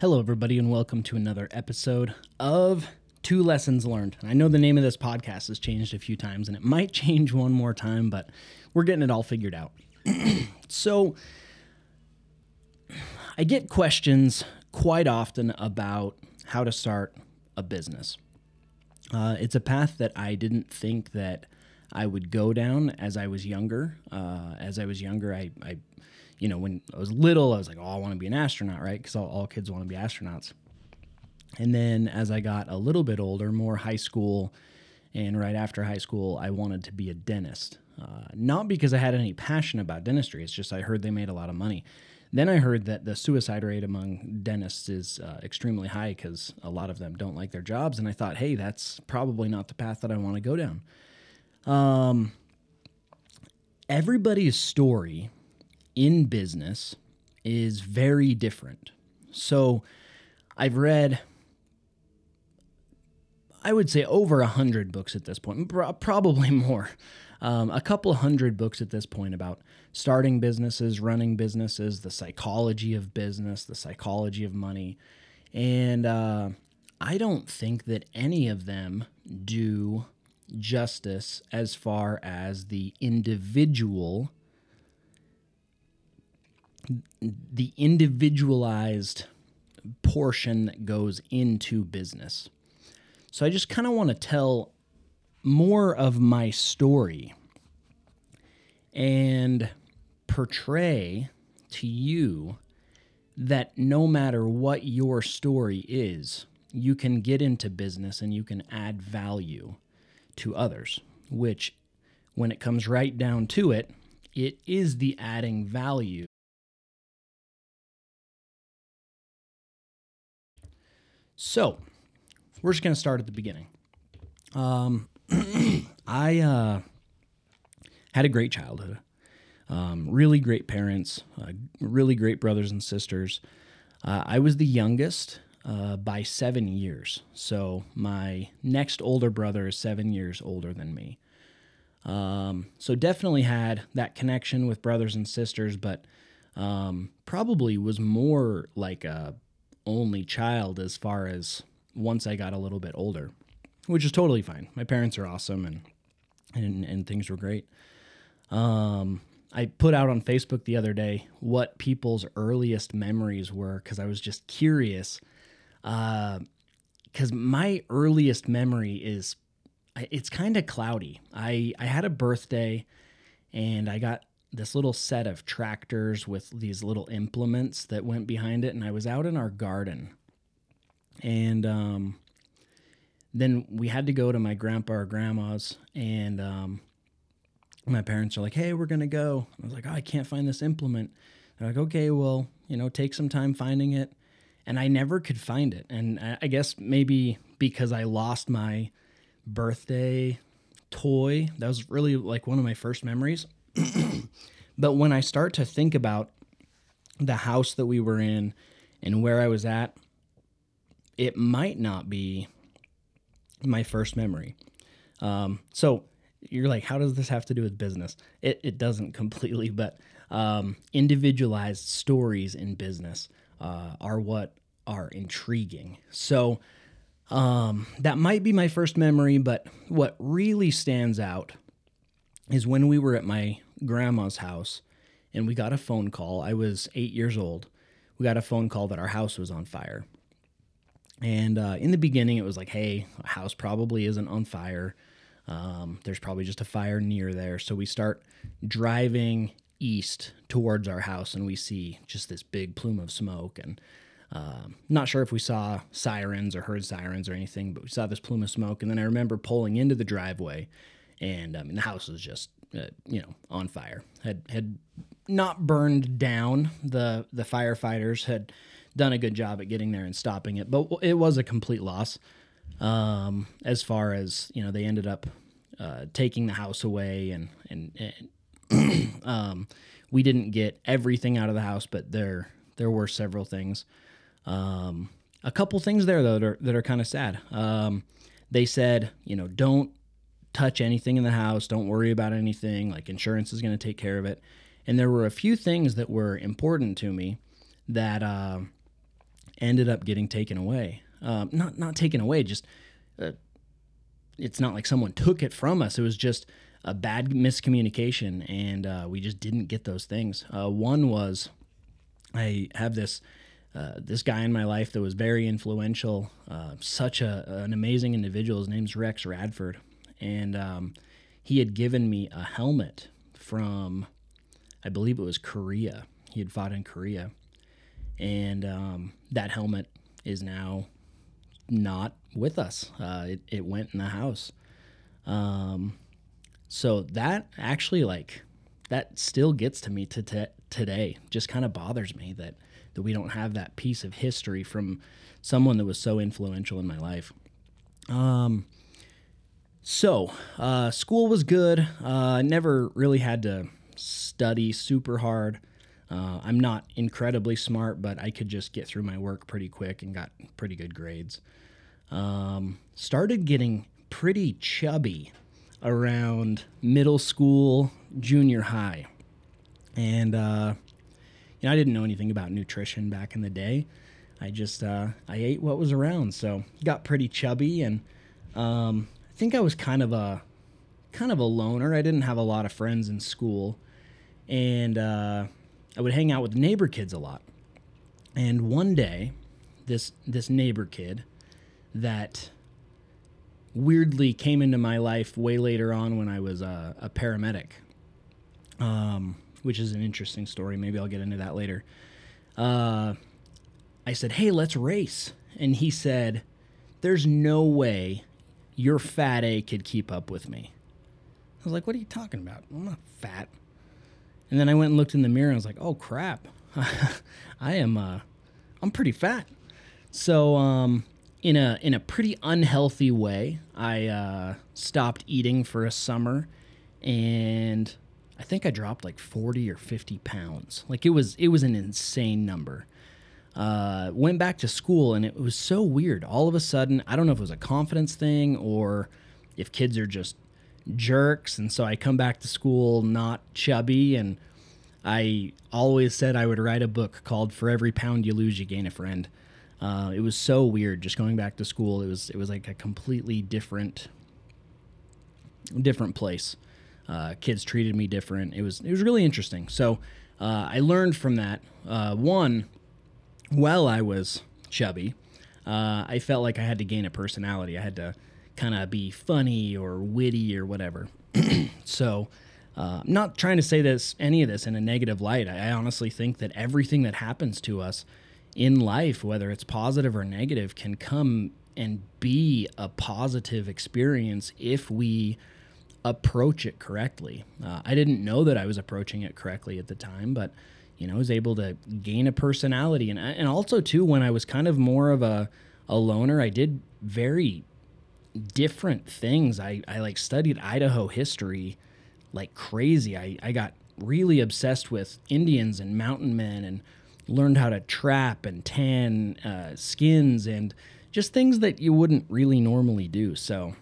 Hello, everybody, and welcome to another episode of Two Lessons Learned. I know the name of this podcast has changed a few times, and it might change one more time, but we're getting it all figured out. so, I get questions quite often about how to start a business. Uh, it's a path that I didn't think that I would go down as I was younger. Uh, as I was younger, I, I you know, when I was little, I was like, oh, I want to be an astronaut, right? Because all, all kids want to be astronauts. And then as I got a little bit older, more high school, and right after high school, I wanted to be a dentist. Uh, not because I had any passion about dentistry, it's just I heard they made a lot of money. Then I heard that the suicide rate among dentists is uh, extremely high because a lot of them don't like their jobs. And I thought, hey, that's probably not the path that I want to go down. Um, everybody's story in business is very different. So I've read, I would say, over a hundred books at this point, probably more. Um, a couple hundred books at this point about starting businesses, running businesses, the psychology of business, the psychology of money. And uh, I don't think that any of them do justice as far as the individual the individualized portion that goes into business. So I just kind of want to tell more of my story and portray to you that no matter what your story is, you can get into business and you can add value to others, which, when it comes right down to it, it is the adding value So, we're just going to start at the beginning. Um, I uh, had a great childhood. Um, really great parents, uh, really great brothers and sisters. Uh, I was the youngest uh, by seven years. So my next older brother is seven years older than me. Um, so definitely had that connection with brothers and sisters, but um, probably was more like a only child as far as once I got a little bit older, which is totally fine. My parents are awesome and and, and things were great. Um, I put out on Facebook the other day what people's earliest memories were because I was just curious. Uh because uh, my earliest memory is it's kind of cloudy. I I had a birthday and I got this little set of tractors with these little implements that went behind it, and I was out in our garden, and um, then we had to go to my grandpa or grandma's, and um, my parents are like, "Hey, we're gonna go." I was like, "Oh, I can't find this implement." They're like, "Okay, well, you know, take some time finding it," and I never could find it, and I guess maybe because I lost my birthday toy, that was really like one of my first memories. but when I start to think about the house that we were in and where I was at, it might not be my first memory. Um, so you're like, how does this have to do with business? It, it doesn't completely, but um, individualized stories in business uh, are what are intriguing. So um, that might be my first memory, but what really stands out is when we were at my grandma's house and we got a phone call. I was eight years old. We got a phone call that our house was on fire. And uh, in the beginning, it was like, hey, a house probably isn't on fire. Um, there's probably just a fire near there. So we start driving east towards our house and we see just this big plume of smoke. And um, not sure if we saw sirens or heard sirens or anything, but we saw this plume of smoke. And then I remember pulling into the driveway and um, the house was just uh, you know on fire. Had had not burned down. The the firefighters had done a good job at getting there and stopping it, but it was a complete loss. Um, as far as you know, they ended up uh, taking the house away, and and, and um, we didn't get everything out of the house, but there there were several things. Um, a couple things there though that are, that are kind of sad. Um, they said, you know, don't touch anything in the house. Don't worry about anything. Like insurance is going to take care of it. And there were a few things that were important to me that uh, ended up getting taken away. Um, not not taken away, just uh, it's not like someone took it from us. It was just a bad miscommunication, and uh, we just didn't get those things. Uh, one was I have this. Uh, this guy in my life that was very influential, uh, such a, an amazing individual. His name's Rex Radford, and um, he had given me a helmet from, I believe it was Korea. He had fought in Korea, and um, that helmet is now not with us. Uh, it, it went in the house. Um, so that actually like that still gets to me to t- today. Just kind of bothers me that that we don't have that piece of history from someone that was so influential in my life. Um, so uh, school was good. Uh, never really had to study super hard. Uh, I'm not incredibly smart, but I could just get through my work pretty quick and got pretty good grades. Um, started getting pretty chubby around middle school, junior high. And, uh, you know, I didn't know anything about nutrition back in the day. I just, uh, I ate what was around. So got pretty chubby and, um, think I was kind of a, kind of a loner. I didn't have a lot of friends in school. And, uh, I would hang out with neighbor kids a lot. And one day, this this neighbor kid that weirdly came into my life way later on when I was a, a paramedic, um, which is an interesting story. Maybe I'll get into that later. Uh, I said, "Hey, let's race," and he said, "There's no way your fat A could keep up with me." I was like, "What are you talking about? I'm not fat." And then I went and looked in the mirror and I was like, "Oh crap, I am uh, I'm pretty fat." So um, in a in a pretty unhealthy way, I uh, stopped eating for a summer, and I think I dropped like forty or fifty pounds. Like it was it was an insane number. Uh, went back to school and it was so weird. All of a sudden, I don't know if it was a confidence thing or if kids are just jerks. And so I come back to school not chubby. And I always said I would write a book called For Every Pound You Lose, You Gain a Friend. Uh, it was so weird just going back to school. It was it was like a completely different different place. Uh, kids treated me different. It was it was really interesting. So uh, I learned from that. Uh, one, while I was chubby, uh, I felt like I had to gain a personality. I had to kind of be funny or witty or whatever. so. Uh, I'm not trying to say this any of this in a negative light. I, I honestly think that everything that happens to us in life, whether it's positive or negative, can come and be a positive experience if we approach it correctly. Uh, I didn't know that I was approaching it correctly at the time, but you know, I was able to gain a personality, and and also too when I was kind of more of a a loner, I did very different things. I I like studied Idaho history like crazy. I I got really obsessed with Indians and mountain men and learned how to trap and tan uh, skins and just things that you wouldn't really normally do. So,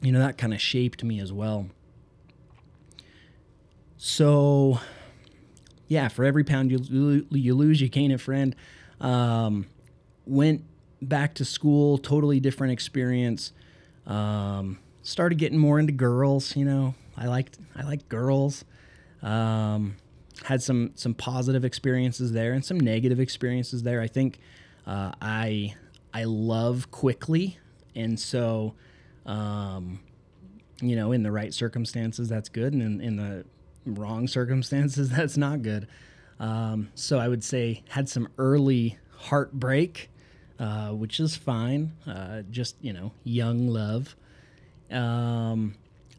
you know, that kind of shaped me as well. So, yeah, for every pound you, you lose, you gain a friend. Um, went back to school, totally different experience. Um, started getting more into girls. You know, I liked I liked girls. Um, had some some positive experiences there and some negative experiences there. I think uh, I I love quickly, and so um, you know, in the right circumstances, that's good, and in, in the wrong circumstances, that's not good. Um, so I would say had some early heartbreak, uh, which is fine. Uh, just you know, young love. Um,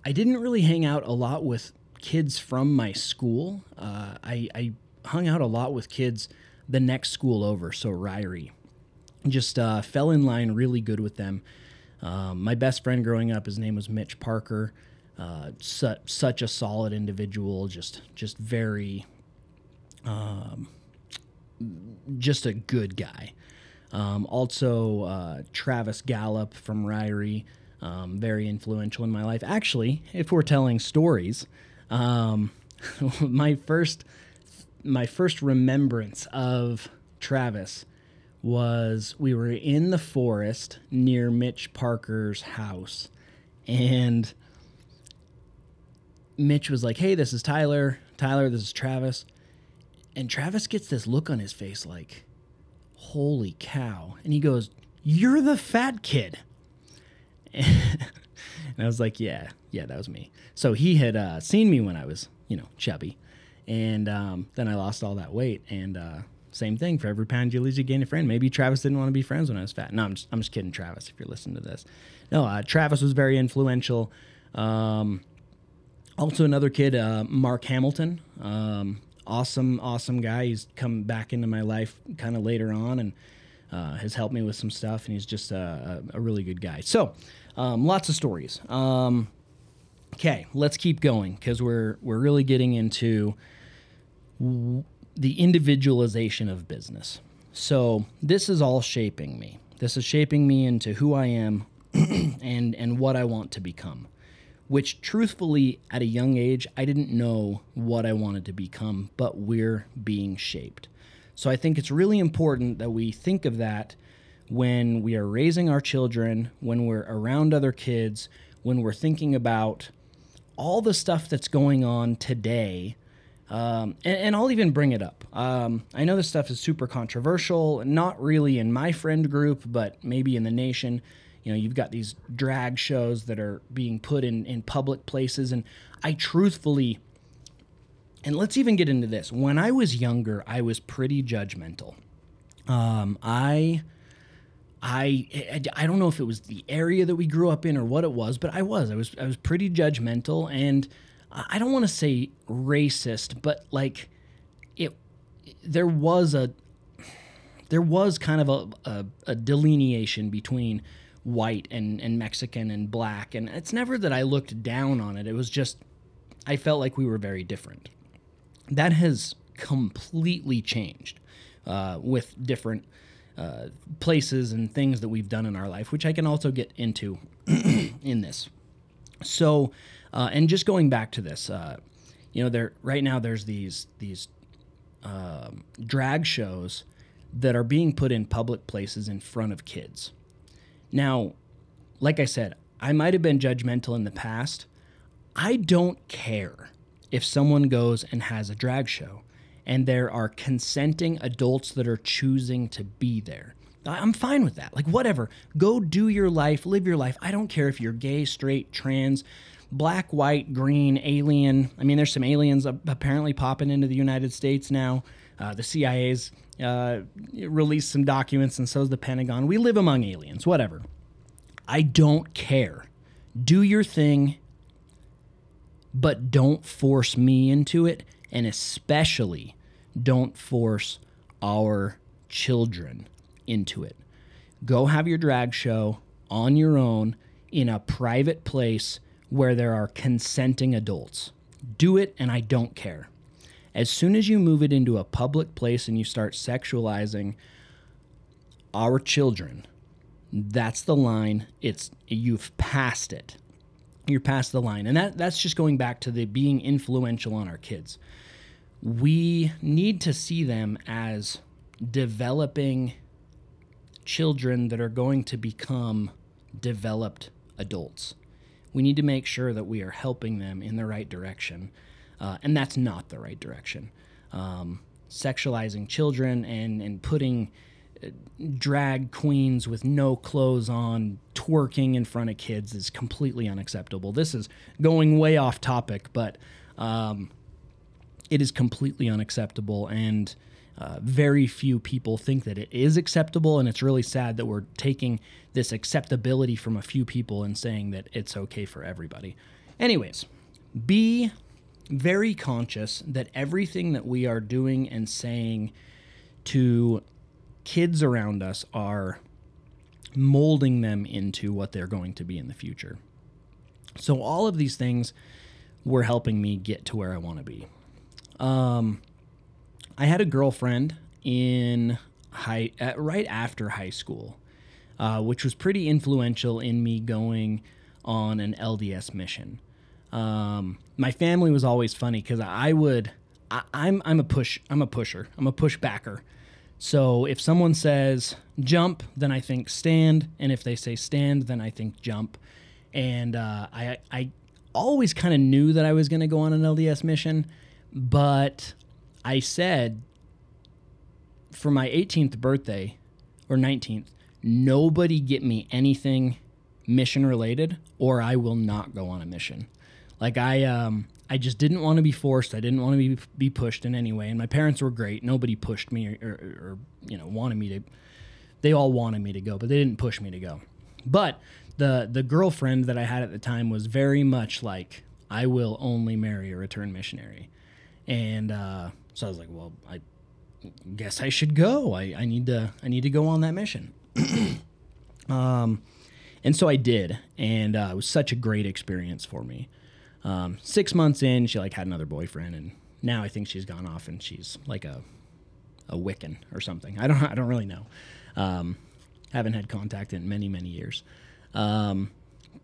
I didn't really hang out a lot with kids from my school. Uh, I, I, hung out a lot with kids the next school over, so Ririe. Just uh, fell in line really good with them. Um, my best friend growing up, his name was Mitch Parker. Uh, su- such a solid individual, just just very, um, just a good guy. Um, also, uh, Travis Gallup from Ririe, um, very influential in my life. Actually, if we're telling stories, um, my first my first remembrance of Travis was we were in the forest near Mitch Parker's house, and Mitch was like, "Hey, this is Tyler. Tyler, this is Travis." And Travis gets this look on his face like, "Holy cow." And he goes, "You're the fat kid." And I was like, "Yeah, yeah, that was me." So he had uh, seen me when I was, you know, chubby, and um, then I lost all that weight. And uh, same thing for every pound you lose, you gain a friend. Maybe Travis didn't want to be friends when I was fat. No, I'm just, I'm just kidding, Travis. If you're listening to this, no, uh, Travis was very influential. Um, also, another kid, uh, Mark Hamilton. Um, awesome, awesome guy. He's come back into my life kind of later on and uh, has helped me with some stuff, and he's just a, a, a really good guy. So, um, lots of stories. Um, okay, let's keep going because we're we're really getting into w- the individualization of business. So this is all shaping me. This is shaping me into who I am and and what I want to become. Which truthfully at a young age I didn't know what I wanted to become, but we're being shaped. So I think it's really important that we think of that when we are raising our children, when we're around other kids, when we're thinking about all the stuff that's going on today. Um, and, and, I'll even bring it up. Um, I know this stuff is super controversial, not really in my friend group, but maybe in the nation. You know, you've got these drag shows that are being put in, in public places. And I truthfully, and let's even get into this. When I was younger, I was pretty judgmental. Um, I I I don't know if it was the area that we grew up in or what it was, but I was I was I was pretty judgmental and I don't want to say racist, but like it there was a there was kind of a, a, a delineation between white and, and Mexican and black. And it's never that I looked down on it. It was just, I felt like we were very different. That has completely changed uh, with different uh, places and things that we've done in our life, which I can also get into in this. So, uh, and just going back to this, uh, you know, there right now there's these these um, drag shows that are being put in public places in front of kids. Now, like I said, I might have been judgmental in the past. I don't care if someone goes and has a drag show and there are consenting adults that are choosing to be there. I'm fine with that. Like, whatever. Go do your life, live your life. I don't care if you're gay, straight, trans, black, white, green, alien. I mean, there's some aliens apparently popping into the United States now. Uh, the CIA's uh, released some documents, and so's the Pentagon. We live among aliens, whatever. I don't care. Do your thing, but don't force me into it and especially don't force our children into it. Go have your drag show on your own in a private place where there are consenting adults. Do it, and I don't care. As soon as you move it into a public place and you start sexualizing our children, that's the line. It's you've passed it. You're past the line. And that that's just going back to the being influential on our kids we need to see them as developing children that are going to become developed adults. We need to make sure that we are helping them in the right direction. Uh, and that's not the right direction. Um, sexualizing children and, and putting uh, drag queens with no clothes on twerking in front of kids is completely unacceptable. This is going way off topic, but um, it is completely unacceptable and uh, very few people think that it is acceptable and it's really sad that we're taking this acceptability from a few people and saying that it's okay for everybody anyways be very conscious that everything that we are doing and saying to kids around us are molding them into what they're going to be in the future so all of these things were helping me get to where i want to be um, I had a girlfriend in high at, right after high school, uh, which was pretty influential in me going on an LDS mission. Um, my family was always funny because I would I, I'm I'm a push I'm a pusher I'm a pushbacker. So if someone says jump, then I think stand, and if they say stand, then I think jump. And uh, I I always kind of knew that I was going to go on an LDS mission, but I said for my 18th birthday or 19th, nobody get me anything mission related or I will not go on a mission. Like I um I just didn't want to be forced. I didn't want to be be pushed in any way. And my parents were great. Nobody pushed me or, or, or you know wanted me to. They all wanted me to go, but they didn't push me to go. But the the girlfriend that I had at the time was very much like I will only marry a return missionary, and uh, so I was like, well, I guess I should go. I, I need to I need to go on that mission. um, and so I did, and uh, it was such a great experience for me. Um, six months in, she like had another boyfriend, and now I think she's gone off and she's like a a Wiccan or something. I don't I don't really know. Um, haven't had contact in many many years. Um,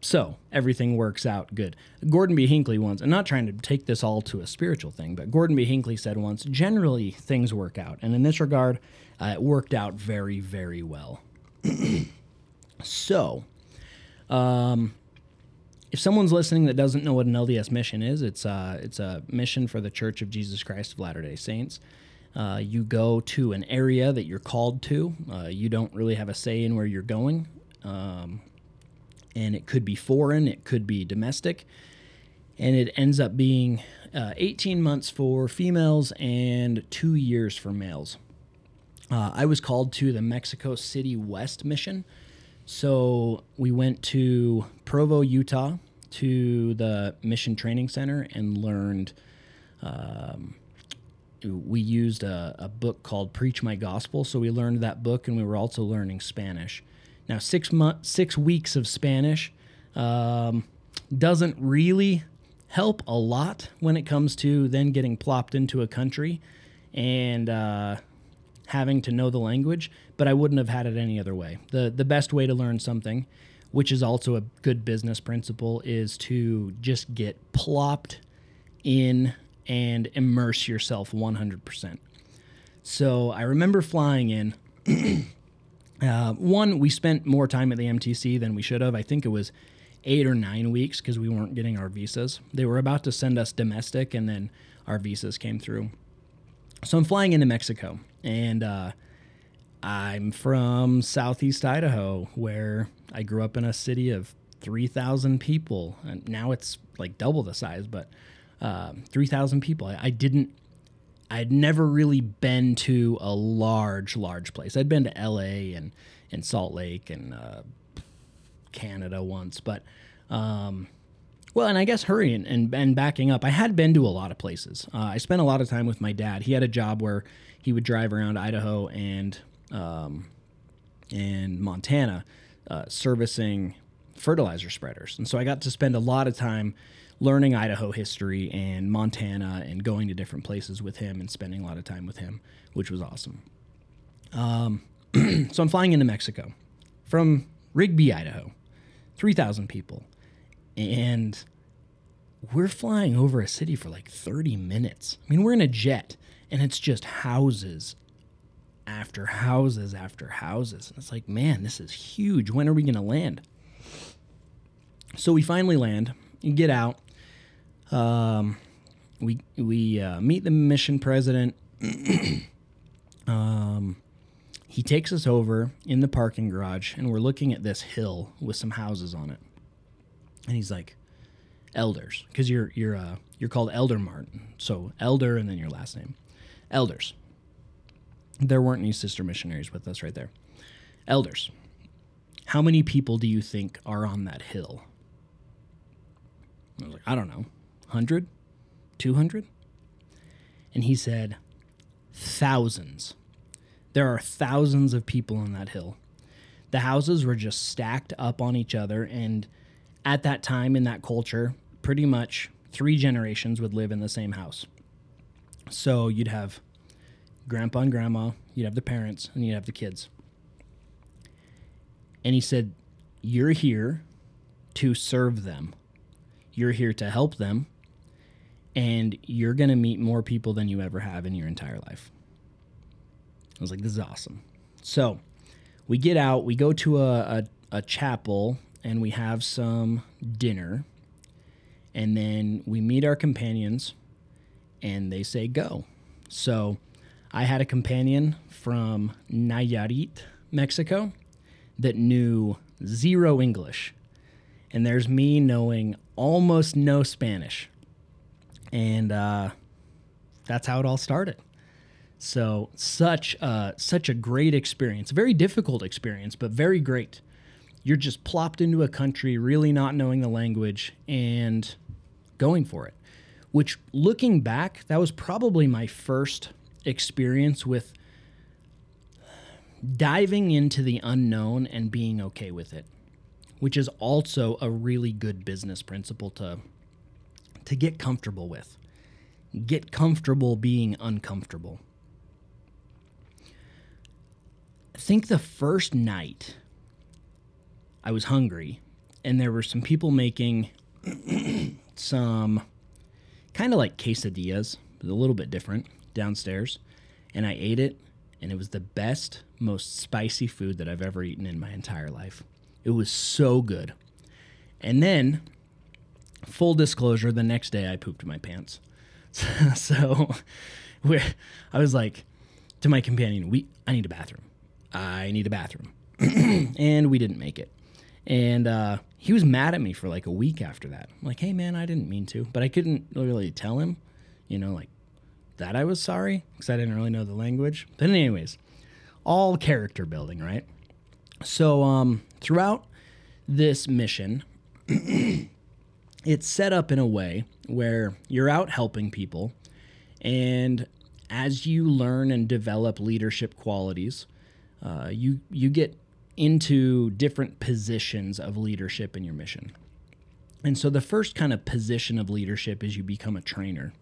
so everything works out good. Gordon B. Hinckley once, and not trying to take this all to a spiritual thing, but Gordon B. Hinckley said once, generally things work out, and in this regard, uh, it worked out very very well. so, um, if someone's listening that doesn't know what an LDS mission is, it's uh, it's a mission for the Church of Jesus Christ of Latter Day Saints. Uh, you go to an area that you're called to. Uh, you don't really have a say in where you're going, um, and it could be foreign, it could be domestic, and it ends up being uh, 18 months for females and two years for males. Uh, I was called to the Mexico City West mission. So we went to Provo, Utah, to the Mission Training Center and learned. Um, we used a, a, book called Preach My Gospel, so we learned that book, and we were also learning Spanish. Now, six months, six weeks of Spanish um, doesn't really help a lot when it comes to then getting plopped into a country and uh, having to know the language, but I wouldn't have had it any other way. The the best way to learn something, which is also a good business principle, is to just get plopped in and immerse yourself 100%. So I remember flying in. uh, one, we spent more time at the MTC than we should have. I think it was eight or nine weeks because we weren't getting our visas. They were about to send us domestic, and then our visas came through. So I'm flying into Mexico, and uh, I'm from Southeast Idaho, where I grew up in a city of 3,000 people. And now it's like double the size, but uh, 3,000 people. I, I didn't, I'd never really been to a large, large place. I'd been to LA and, and Salt Lake and uh, Canada once, but um, well, and I guess hurrying and, and backing up, I had been to a lot of places. Uh, I spent a lot of time with my dad. He had a job where he would drive around Idaho and um, and Montana uh, servicing fertilizer spreaders, and so I got to spend a lot of time learning Idaho history and Montana and going to different places with him and spending a lot of time with him, which was awesome. Um, so I'm flying into Mexico from Rigby, Idaho, three thousand people and we're flying over a city for like 30 minutes. I mean, we're in a jet and it's just houses after houses after houses. And it's like, man, this is huge. When are we going to land? So we finally land and get out. Um, we we uh, meet the mission president. um, he takes us over in the parking garage, and we're looking at this hill with some houses on it and he's like, elders, because you're you're uh, you're called Elder Martin, so elder and then your last name, elders. There weren't any sister missionaries with us right there. Elders, how many people do you think are on that hill? I was like, I don't know, 100, 200? And he said, thousands. There are thousands of people on that hill. The houses were just stacked up on each other, and at that time in that culture, pretty much three generations would live in the same house. So you'd have grandpa and grandma, you'd have the parents, and you'd have the kids. And he said, You're here to serve them, you're here to help them, and you're going to meet more people than you ever have in your entire life. I was like, this is awesome. So we get out, we go to a, a, a chapel, and we have some dinner. And then we meet our companions, and they say go. So I had a companion from Nayarit, Mexico, that knew zero English. And there's me knowing almost no Spanish. And uh, that's how it all started. So such a, such a great experience, very difficult experience, but very great. You're just plopped into a country, really not knowing the language and going for it. Which, looking back, that was probably my first experience with diving into the unknown and being okay with it, which is also a really good business principle to to get comfortable with. Get comfortable being uncomfortable. I think the first night I was hungry and there were some people making some kind of like quesadillas, but a little bit different downstairs. And I ate it and it was the best, most spicy food that I've ever eaten in my entire life. It was so good. And then, full disclosure, the next day I pooped my pants. so I was like to my companion, "We, I need a bathroom. I need a bathroom," and we didn't make it. And uh, he was mad at me for like a week after that. I'm like, "Hey, man, I didn't mean to," but I couldn't really tell him, you know, like that I was sorry because I didn't really know the language. But anyways, all character building, right? So um, throughout this mission, it's set up in a way where you're out helping people, and as you learn and develop leadership qualities, uh, you you get into different positions of leadership in your mission. And so the first kind of position of leadership is you become a trainer.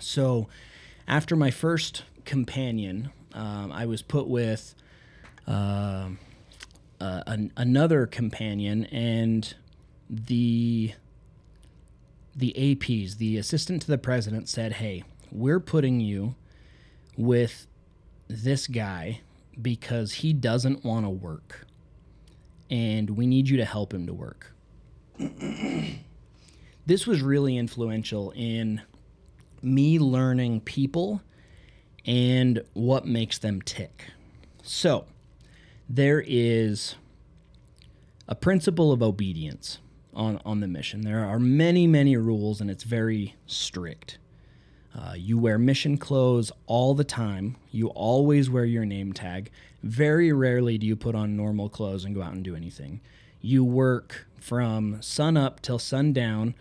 So after my first companion, um, I was put with uh, uh, an, another companion, and the the APs, the assistant to the president, said, "Hey, we're putting you with this guy because he doesn't want to work, and we need you to help him to work." this was really influential in me learning people and what makes them tick. So, there is a principle of obedience on, on the mission. There are many, many rules, and it's very strict. Uh, you wear mission clothes all the time. You always wear your name tag. Very rarely do you put on normal clothes and go out and do anything. You work from sun up till sundown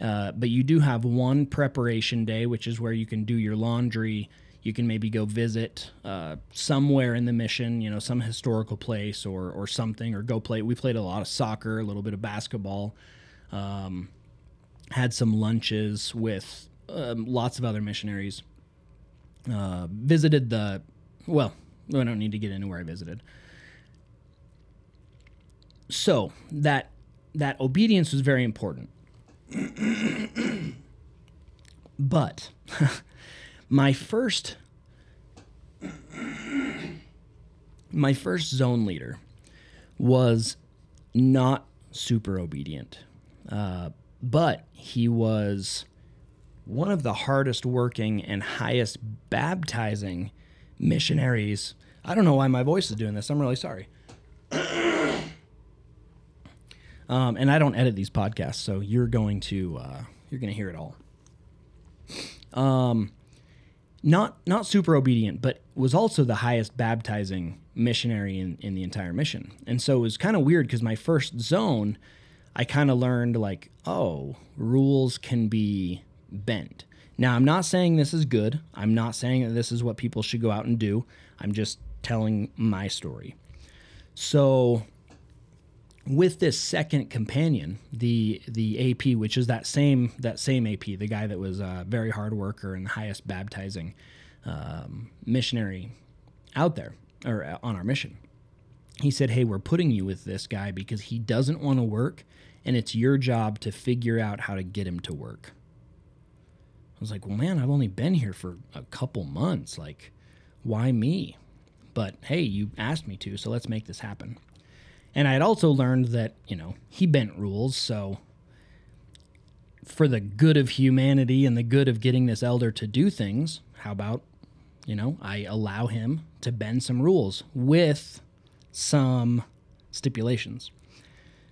uh, but you do have one preparation day, which is where you can do your laundry. You can maybe go visit uh, somewhere in the mission, you know, some historical place or or something, or go play. We played a lot of soccer, a little bit of basketball. Um, had some lunches with um, lots of other missionaries. Uh, visited the, well, I don't need to get into where I visited. So that that obedience was very important but my first my first zone leader was not super obedient, uh, but he was one of the hardest working and highest baptizing missionaries. I don't know why my voice is doing this. I'm really sorry. Um, and I don't edit these podcasts, so you're going to uh, you're going to hear it all. Um, not not super obedient, but was also the highest baptizing missionary in, in the entire mission. And so it was kind of weird because my first zone, I kind of learned like, oh, rules can be bent. Now, I'm not saying this is good. I'm not saying that this is what people should go out and do. I'm just telling my story. So with this second companion, the the AP, which is that same that same AP, the guy that was a very hard worker and the highest baptizing um, missionary out there or on our mission, he said, "Hey, we're putting you with this guy because he doesn't want to work, and it's your job to figure out how to get him to work." I was like, "Well, man, I've only been here for a couple months. Like, why me?" but hey, you asked me to, so let's make this happen. And I had also learned that, you know, he bent rules, so for the good of humanity and the good of getting this elder to do things, how about, you know, I allow him to bend some rules with some stipulations.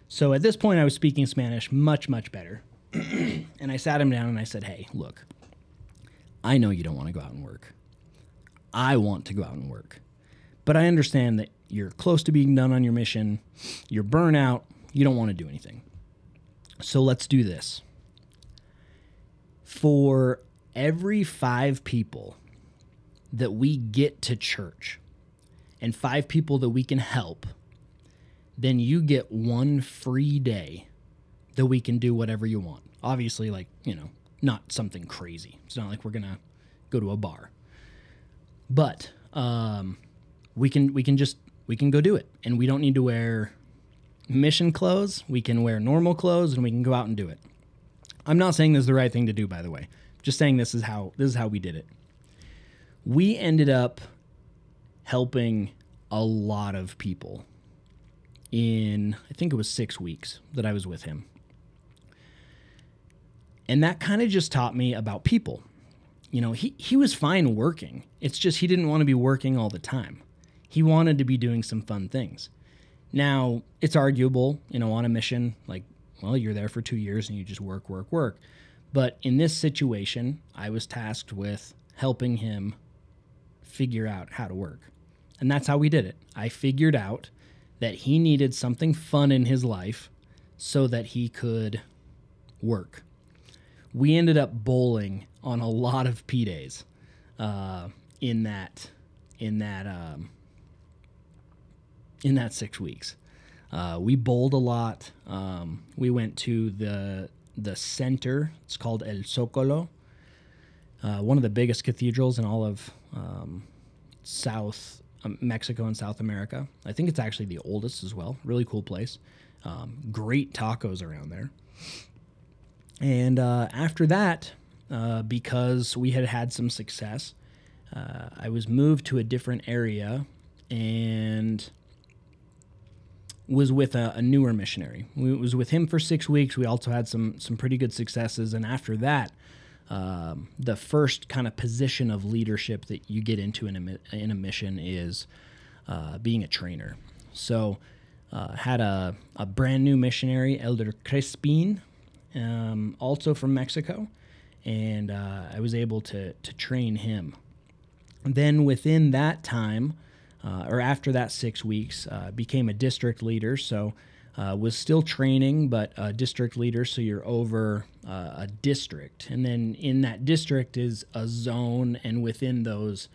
So at this point, I was speaking Spanish much, much better. and I sat him down and I said, Hey, look, I know you don't want to go out and work. I want to go out and work. But I understand that you're close to being done on your mission, you're burnout, you don't want to do anything. So let's do this. For every five people that we get to church and five people that we can help, then you get one free day that we can do whatever you want. Obviously, like, you know, not something crazy. It's not like we're going to go to a bar. But um, we can we can just we can go do it and we don't need to wear mission clothes. We can wear normal clothes and we can go out and do it. I'm not saying this is the right thing to do by the way. Just saying this is how this is how we did it. We ended up helping a lot of people in I think it was 6 weeks that I was with him. And that kind of just taught me about people. You know, he, he was fine working. It's just he didn't want to be working all the time. He wanted to be doing some fun things. Now, it's arguable, you know, on a mission, like, well, you're there for two years and you just work, work, work. But in this situation, I was tasked with helping him figure out how to work. And that's how we did it. I figured out that he needed something fun in his life so that he could work we ended up bowling on a lot of P days uh, in that in that um, in that six weeks. Uh, we bowled a lot. Um, we went to the the center. It's called El Zocalo, uh, one of the biggest cathedrals in all of um, South um, Mexico and South America. I think it's actually the oldest as well. Really cool place. Um, great tacos around there. And uh, after that, uh, because we had had some success, uh, I was moved to a different area and was with a, a, newer missionary. We was with him for six weeks. We also had some some pretty good successes, and after that, um, the first kind of position of leadership that you get into in a, in a mission is uh, being a trainer. So, uh, had a, a brand new missionary, Elder Crespin, um, also from Mexico, and uh, I was able to to train him. Then within that time, uh, or after that six weeks, uh, became a district leader. So. Uh, was still training, but a district leader, so you're over uh, a district. And then in that district is a zone, and within those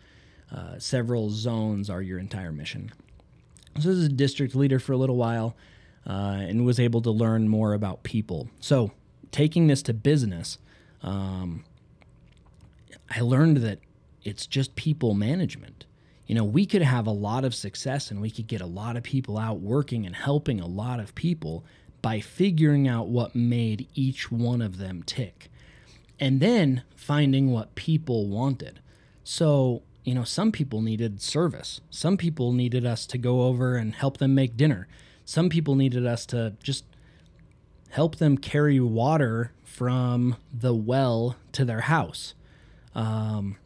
uh, several zones are your entire mission. So, this is a district leader for a little while and was able to learn more about people. So, taking this to business, um, I learned that it's just people management. You know, we could have a lot of success and we could get a lot of people out working and helping a lot of people by figuring out what made each one of them tick and then finding what people wanted. So, you know, some people needed service. Some people needed us to go over and help them make dinner. Some people needed us to just help them carry water from the well to their house. Um,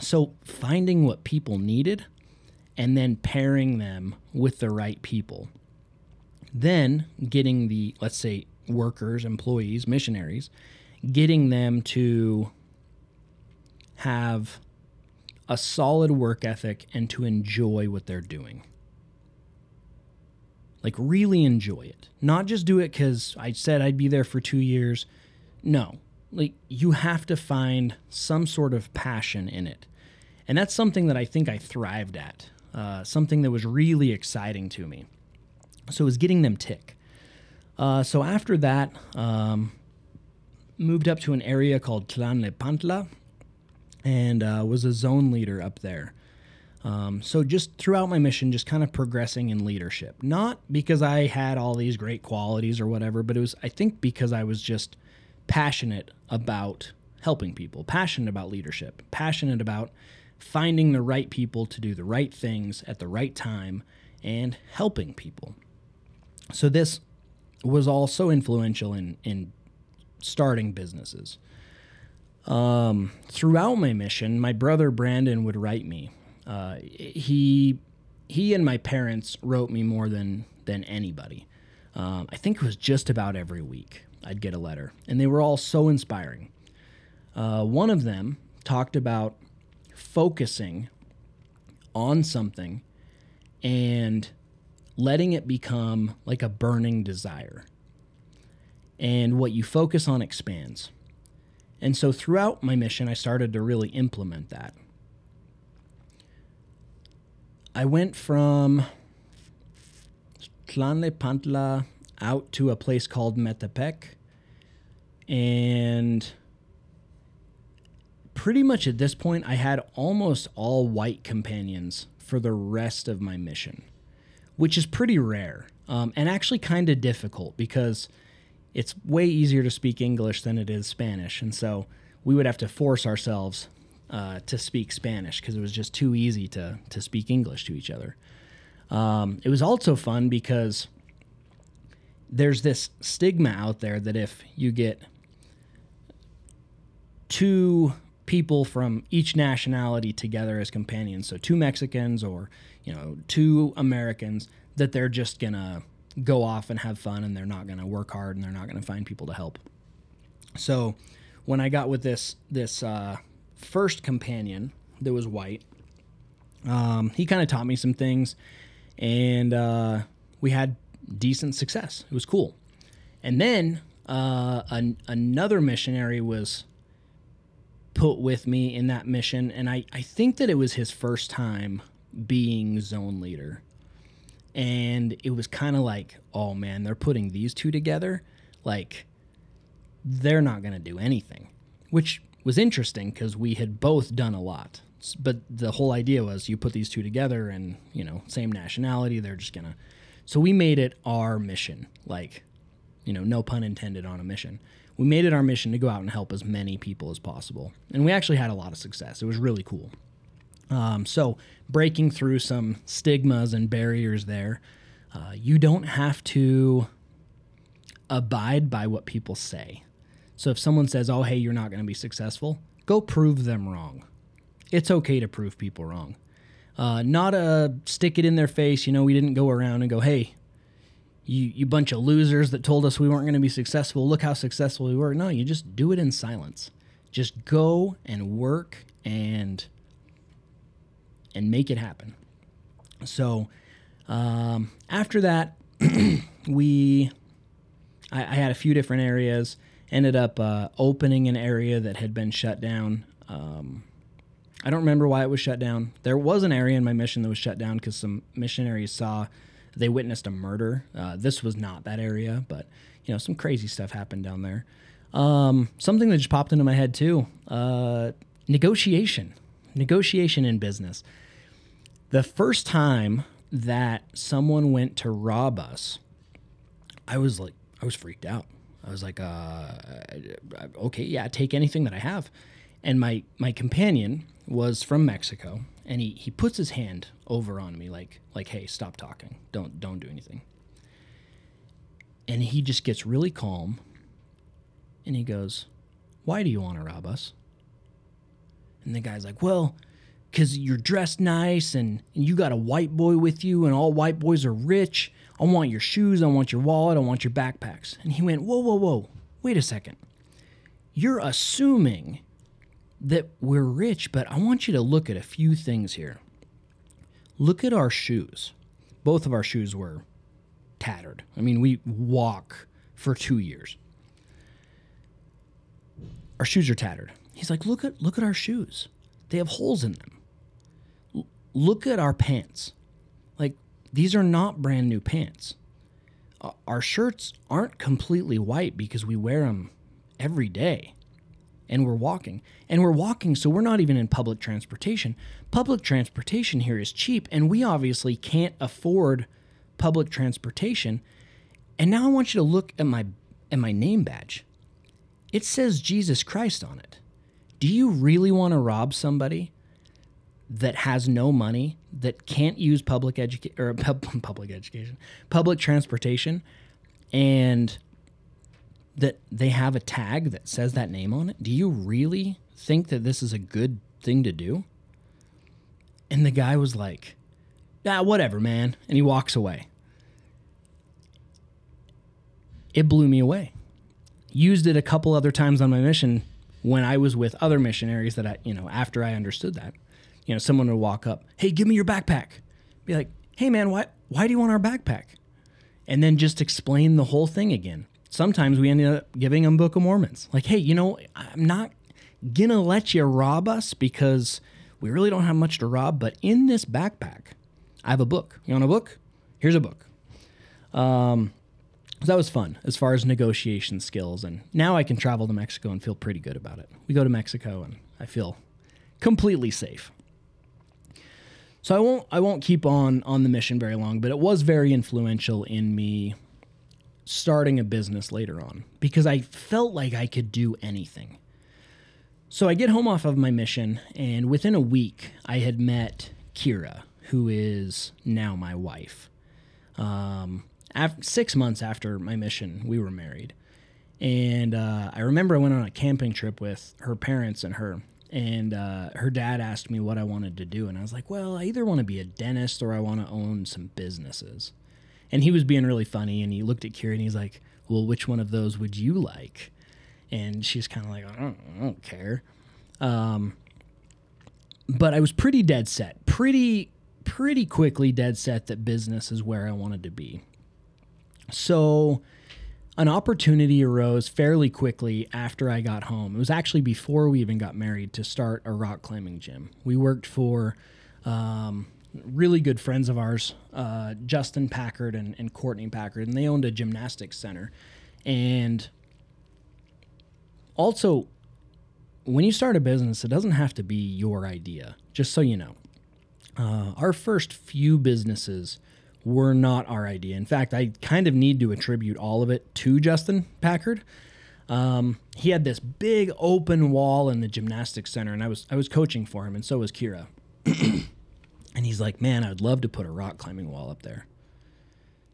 so finding what people needed and then pairing them with the right people. Then getting the, let's say, workers, employees, missionaries, getting them to have a solid work ethic and to enjoy what they're doing. Like, really enjoy it. Not just do it because I said I'd be there for two years. No, like, you have to find some sort of passion in it. And that's something that I think I thrived at, uh, something that was really exciting to me. So it was getting them tick. Uh, so after that, um, moved up to an area called Tlalnepantla and uh, was a zone leader up there. Um, so just throughout my mission, just kind of progressing in leadership, not because I had all these great qualities or whatever, but it was I think because I was just passionate about helping people, passionate about leadership, passionate about finding the right people to do the right things at the right time and helping people. So this was also influential in in starting businesses. Um, throughout my mission, my brother Brandon would write me. Uh, he he and my parents wrote me more than than anybody. Um, I think it was just about every week I'd get a letter, and they were all so inspiring. Uh, one of them talked about focusing on something and letting it become like a burning desire. And what you focus on expands. And so throughout my mission, I started to really implement that. I went from Tlalnepantla out to a place called Metepec. And pretty much at this point, I had almost all white companions for the rest of my mission which is pretty rare um, and actually kind of difficult because it's way easier to speak English than it is Spanish. And so we would have to force ourselves uh, to speak Spanish because it was just too easy to, to speak English to each other. Um, it was also fun because there's this stigma out there that if you get two people from each nationality together as companions, so two Mexicans or you know two Americans, that they're just gonna go off and have fun and they're not gonna work hard and they're not gonna find people to help. So when I got with this this uh, first companion that was white, um, he kind of taught me some things, and uh, we had decent success. It was cool. And then uh, an, another missionary was put with me in that mission. And I, I think that it was his first time being zone leader. And it was kind of like, oh man, they're putting these two together. Like, they're not going to do anything, which was interesting because we had both done a lot. But the whole idea was you put these two together and, you know, same nationality, they're just going to. So we made it our mission. Like, you know, no pun intended on a mission we made it our mission to go out and help as many people as possible. And we actually had a lot of success. It was really cool. Um, so, breaking through some stigmas and barriers there, uh, you don't have to abide by what people say. So, if someone says, oh, hey, you're not going to be successful, go prove them wrong. It's okay to prove people wrong. Uh, not a stick it in their face, you know, we didn't go around and go, hey, you you bunch of losers that told us we weren't going to be successful. Look how successful we were. No, you just do it in silence. Just go and work and and make it happen. So um, after that, we I, I, had a few different areas. Ended up uh, opening an area that had been shut down. Um, I don't remember why it was shut down. There was an area in my mission that was shut down because some missionaries saw they witnessed a murder. Uh, this was not that area, but you know some crazy stuff happened down there. Um, something that just popped into my head too: uh, negotiation, negotiation in business. The first time that someone went to rob us, I was like, I was freaked out. I was like, uh, okay, yeah, take anything that I have. And my my companion was from Mexico, and he he puts his hand over on me like like hey stop talking. Don't don't do anything. And he just gets really calm and he goes why do you want to rob us? And the guy's like well because you're dressed nice and, and you got a white boy with you and all white boys are rich. I want your shoes i want your wallet i want your backpacks. And he went whoa whoa whoa. Wait a second. You're assuming that we're rich, but I want you to look at a few things here. Look at our shoes. Both of our shoes were tattered. I mean, we walk for two years. Our shoes are tattered. He's like, look at look at our shoes. They have holes in them. L- look at our pants. Like these are not brand new pants. Uh, our shirts aren't completely white because we wear them every day and we're walking. And we're walking, so we're not even in public transportation. Public transportation here is cheap, and we obviously can't afford public transportation. And now I want you to look at my at my name badge. It says Jesus Christ on it. Do you really want to rob somebody that has no money, that can't use public education or pub- public education, public transportation, and that they have a tag that says that name on it. Do you really think that this is a good thing to do? And the guy was like, "Ah, whatever, man," and he walks away. It blew me away. Used it a couple other times on my mission when I was with other missionaries that I, you know, after I understood that you know, someone would walk up, "Hey, give me your backpack." Be like, "Hey, man, why why do you want our backpack?" And then just explain the whole thing again. Sometimes we end up giving them Book of Mormons. Like, "Hey, you know, I'm not gonna let you rob us because we really don't have much to rob, but in this backpack, I have a book. You want a book? Here's a book." Um, so that was fun as far as negotiation skills, and now I can travel to Mexico and feel pretty good about it. We go to Mexico and I feel completely safe. So I won't I won't keep on on the mission very long, but it was very influential in me starting a business later on because I felt like I could do anything. So I get home off of my mission and within a week I had met Kira, who is now my wife. Um, six months after my mission, we were married. And uh, I remember I went on a camping trip with her parents and her and uh, her dad asked me what I wanted to do, and I was like, "Well, I either want to be a dentist or I want to own some businesses." And he was being really funny, and he looked at Kira and he's like, "Well, which one of those would you like?" And she's kind of like, I don't, I don't care." Um, but I was pretty dead set, pretty pretty quickly dead set that business is where I wanted to be. So an opportunity arose fairly quickly after I got home. It was actually before we even got married to start a rock climbing gym. We worked for um, really good friends of ours, uh, Justin Packard and, and Courtney Packard, and they owned a gymnastics center. And also, when you start a business, it doesn't have to be your idea, just so you know. Uh, our first few businesses were not our idea. In fact, I kind of need to attribute all of it to Justin Packard. Um, he had this big open wall in the gymnastics center, and I was I was coaching for him, and so was Kira. and he's like, "Man, I'd love to put a rock climbing wall up there."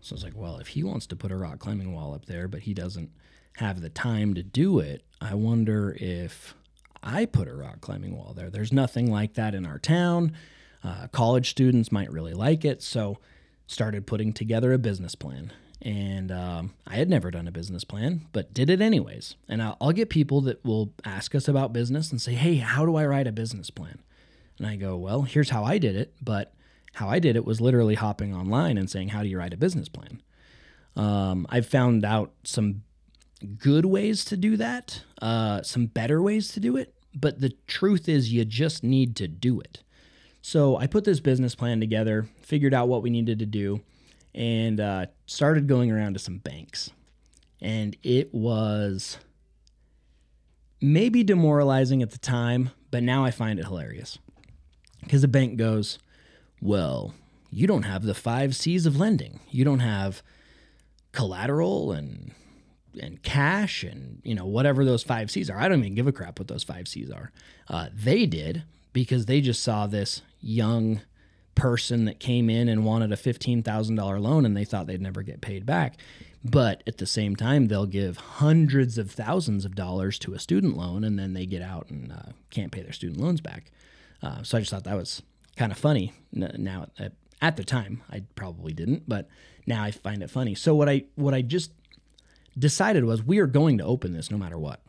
So I was like, "Well, if he wants to put a rock climbing wall up there, but he doesn't have the time to do it, I wonder if I put a rock climbing wall there. There's nothing like that in our town. Uh, college students might really like it, so." started putting together a business plan. And um, I had never done a business plan, but did it anyways. And I'll, I'll get people that will ask us about business and say, Hey, how do I write a business plan? And I go, Well, here's how I did it. But how I did it was literally hopping online and saying, How do you write a business plan? Um, I've found out some good ways to do that, uh, some better ways to do it. But the truth is, you just need to do it. So I put this business plan together, figured out what we needed to do, and uh, started going around to some banks. And it was maybe demoralizing at the time, but now I find it hilarious. Because the bank goes, Well, you don't have the five C's of lending. You don't have collateral and and cash and you know whatever those five C's are. I don't even give a crap what those five C's are. Uh, they did because they just saw this young person that came in and wanted a $15,000 loan and they thought they'd never get paid back. But at the same time, they'll give hundreds of thousands of dollars to a student loan and then they get out and uh, can't pay their student loans back. Uh, so I just thought that was kind of funny. Now, at, the time, I probably didn't, but now I find it funny. So what I what I just decided was we are going to open this no matter what.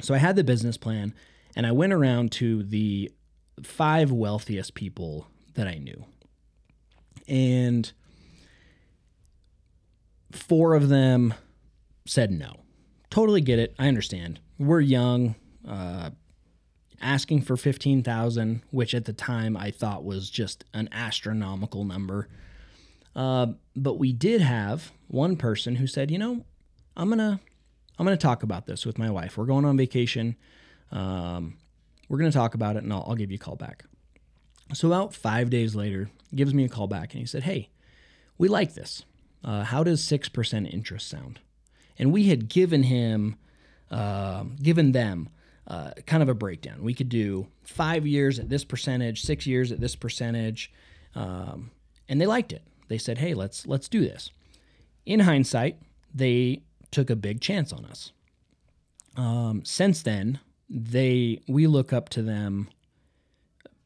So I had the business plan and I went around to the five wealthiest people that I knew. And four of them said no. Totally get it. I understand. We're young. Uh, asking for 15,000, which at the time I thought was just an astronomical number. Uh, but we did have one person who said, "You know, I'm to I'm to talk about this with my wife. We're going on vacation. Um, we're to talk about it and I'll, I'll give you a call back. So, about five days later, gives me a call back and he said, Hey, we like this. Uh, how does 6% interest sound? And we had given him, uh, given them uh, kind of a breakdown. We could do five years at this percentage, six years at this percentage, um, and they liked it. They said, "Hey, let's let's do this." In hindsight, they took a big chance on us. Um, since then, they we look up to them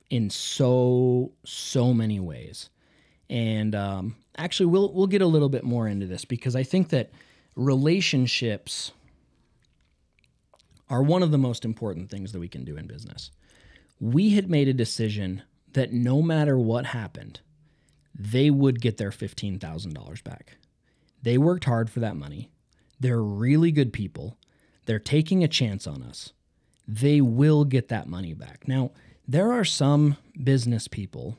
in so so many ways, and um, actually, we'll we'll get a little bit more into this because I think that relationships are one of the most important things that we can do in business. We had made a decision that no matter what happened, they would get their $15,000 back. They worked hard for that money. They're really good people. They're taking a chance on us. They will get that money back. Now, there are some business people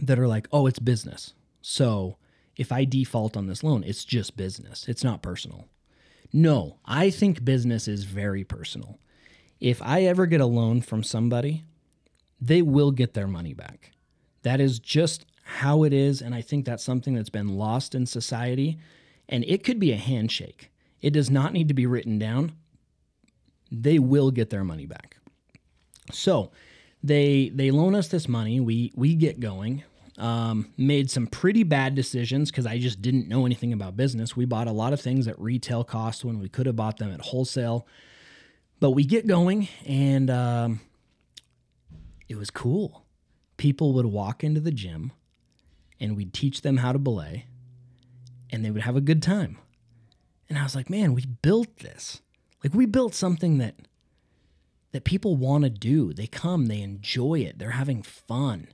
that are like, oh, it's business. So if I default on this loan, it's just business, it's not personal. No, I think business is very personal. If I ever get a loan from somebody, they will get their money back. That is just how it is. And I think that's something that's been lost in society. And it could be a handshake, it does not need to be written down. They will get their money back. So they they loan us this money. We we get going. Um, made some pretty bad decisions because I just didn't know anything about business. We bought a lot of things at retail cost when we could have bought them at wholesale. But we get going, and um, it was cool. People would walk into the gym, and we'd teach them how to belay, and they would have a good time. And I was like, man, we built this. Like we built something that that people want to do. They come, they enjoy it, they're having fun.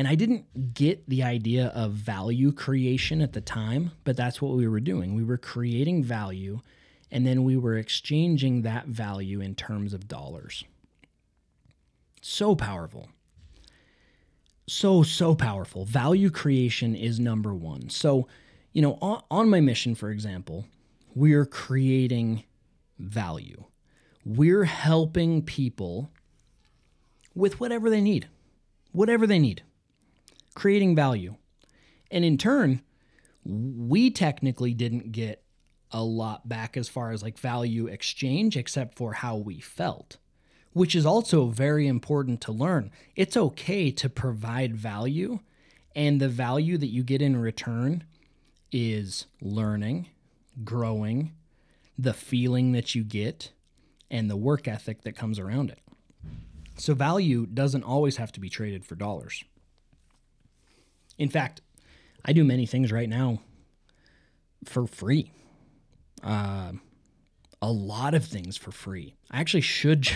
And I didn't get the idea of value creation at the time, but that's what we were doing. We were creating value and then we were exchanging that value in terms of dollars. So powerful. So, so powerful. Value creation is number one. So, you know, on, on my mission, for example, we're creating value. We're helping people with whatever they need, whatever they need creating value. And in turn, we technically didn't get a lot back as far as like value exchange, except for how we felt, which is also very important to learn. It's okay to provide value, and the value that you get in return is learning, growing, the feeling that you get, and the work ethic that comes around it. So, value doesn't always have to be traded for dollars. In fact, I do many things right now for free. Uh, a lot of things for free. I actually should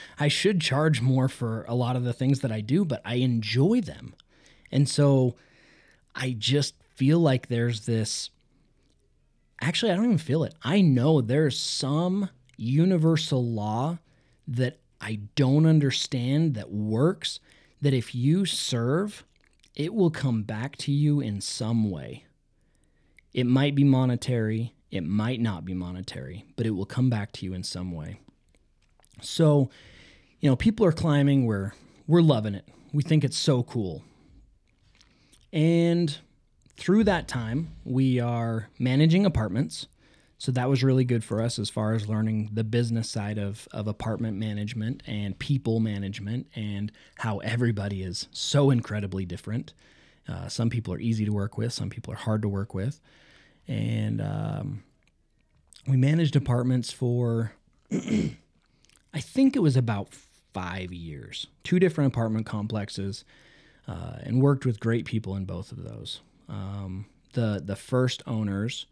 I should charge more for a lot of the things that I do, but I enjoy them. And so I just feel like there's this Actually, I don't even feel it. I know there's some universal law that I don't understand that works that if you serve it will come back to you in some way. It might be monetary, it might not be monetary, but it will come back to you in some way. So, you know, people are climbing, we're we're loving it. We think it's so cool. And through that time, we are managing apartments. So that was really good for us as far as learning the business side of, of apartment management and people management and how everybody is so incredibly different. Uh, some people are easy to work with, some people are hard to work with. And um, we managed apartments for, I think it was about five years, two different apartment complexes, uh, and worked with great people in both of those. Um, the the first owners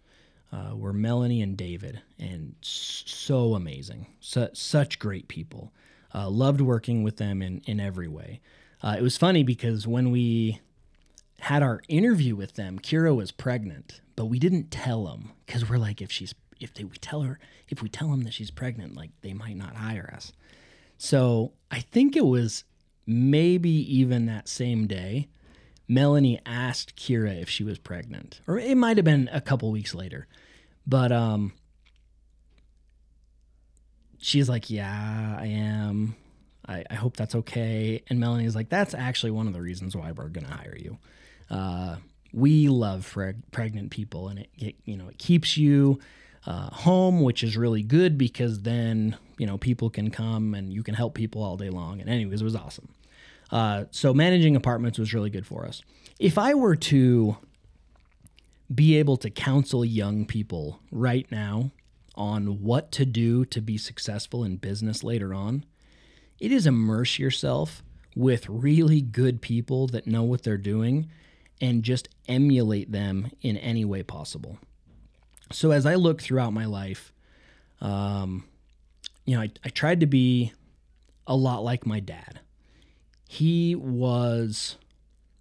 uh, were Melanie and David, and so amazing, such great people. Uh, loved working with them in in every way. Uh, it was funny because when we had our interview with them, Kira was pregnant, but we didn't tell them because we're like, if she's if they, we tell her if we tell them that she's pregnant, like they might not hire us. So I think it was maybe even that same day. Melanie asked Kira if she was pregnant, or it might have been a couple weeks later. But um, she's like, "Yeah, I am. I, I hope that's okay." And Melanie's like, "That's actually one of the reasons why we're gonna hire you. Uh, we love preg- pregnant people, and it, it, you know it keeps you uh, home, which is really good because then you know people can come and you can help people all day long. And anyways, it was awesome. Uh, so managing apartments was really good for us. If I were to be able to counsel young people right now on what to do to be successful in business later on, it is immerse yourself with really good people that know what they're doing and just emulate them in any way possible. So as I look throughout my life, um, you know, I, I tried to be a lot like my dad. He was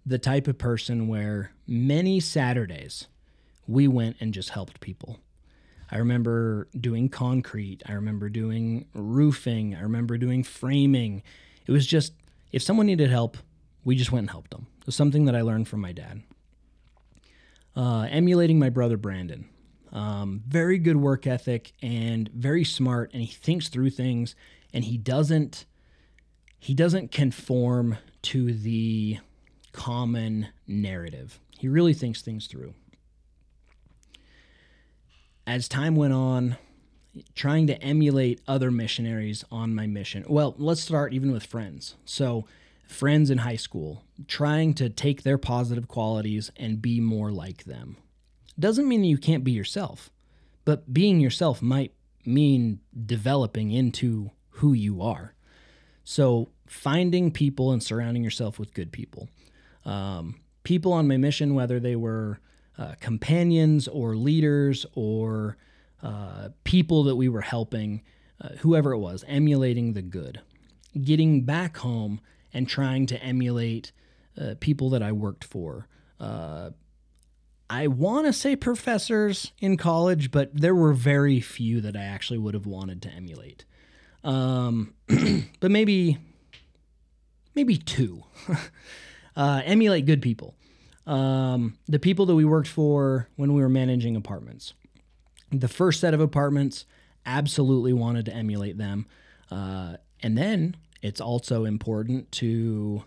the type of person where many Saturdays we went and just helped people. I remember doing concrete. I remember doing roofing. I remember doing framing. It was just, if someone needed help, we just went and helped them. It was something that I learned from my dad. Uh, emulating my brother Brandon. Um, very good work ethic and very smart, and he thinks through things, and he doesn't he doesn't conform to the common narrative. He really thinks things through as time went on, trying to emulate other missionaries on my mission. Well, let's start even with friends. So, friends in high school, trying to take their positive qualities and be more like them. Doesn't mean you can't be yourself, but being yourself might mean developing into who you are. So, finding people and surrounding yourself with good people. Um, people on my mission, whether they were uh, companions or leaders or uh, people that we were helping, uh, whoever it was, emulating the good. Getting back home and trying to emulate uh, people that I worked for. Uh, I want to say professors in college, but there were very few that I actually would have wanted to emulate. Um, but maybe, maybe two. emulate good people um, the people that we worked for when we were managing apartments. The first set of apartments, absolutely wanted to emulate them. Uh, and then it's also important to